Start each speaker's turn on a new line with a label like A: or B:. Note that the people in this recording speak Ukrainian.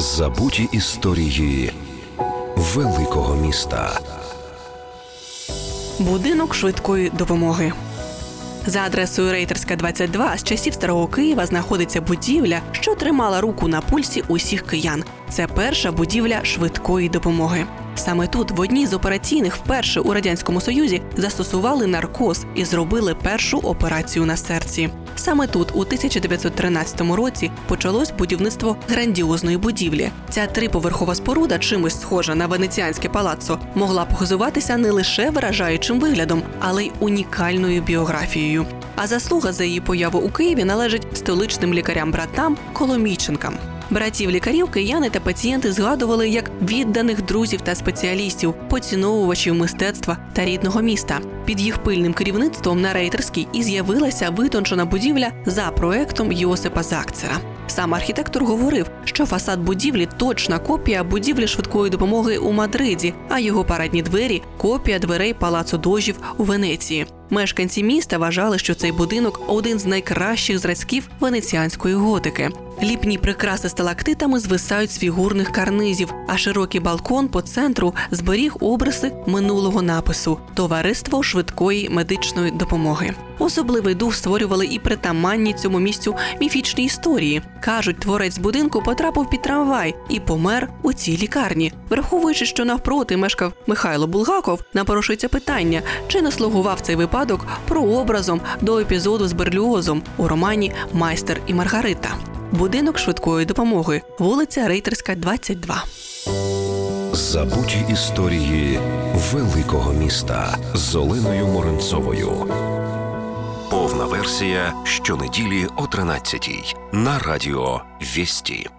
A: Забуті історії великого міста.
B: Будинок швидкої допомоги. За адресою Рейтерська 22 з часів старого Києва знаходиться будівля, що тримала руку на пульсі усіх киян. Це перша будівля швидкої допомоги. Саме тут, в одній з операційних, вперше у радянському союзі застосували наркоз і зробили першу операцію на серці. Саме тут, у 1913 році, почалось будівництво грандіозної будівлі. Ця триповерхова споруда, чимось схожа на венеціанське палаццо, могла похизуватися не лише вражаючим виглядом, але й унікальною біографією. А заслуга за її появу у Києві належить столичним лікарям-братам Коломійченкам. Братів лікарів кияни та пацієнти згадували як відданих друзів та спеціалістів, поціновувачів мистецтва та рідного міста. Під їх пильним керівництвом на рейтерській і з'явилася витончена будівля за проектом Йосипа Закцера. Сам архітектор говорив, що фасад будівлі точна копія будівлі швидкої допомоги у Мадриді, а його парадні двері копія дверей палацу дожів у Венеції. Мешканці міста вважали, що цей будинок один з найкращих зразків венеціанської готики. Ліпні прикраси сталактитами звисають з фігурних карнизів, а широкий балкон по центру зберіг обриси минулого напису Товариство швидкої медичної допомоги. Особливий дух створювали і притаманні цьому місцю міфічні історії. кажуть, творець будинку потрапив під трамвай і помер у цій лікарні. Враховуючи, що навпроти мешкав Михайло Булгаков, напрошується питання, чи не слугував цей випадок прообразом до епізоду з берліозом у романі Майстер і Маргарита. Будинок швидкої допомоги, вулиця Рейтерська, 22.
A: Забуті історії великого міста з Оленою Моренцовою. Повна версія щонеділі о 13 на радіо Вісті.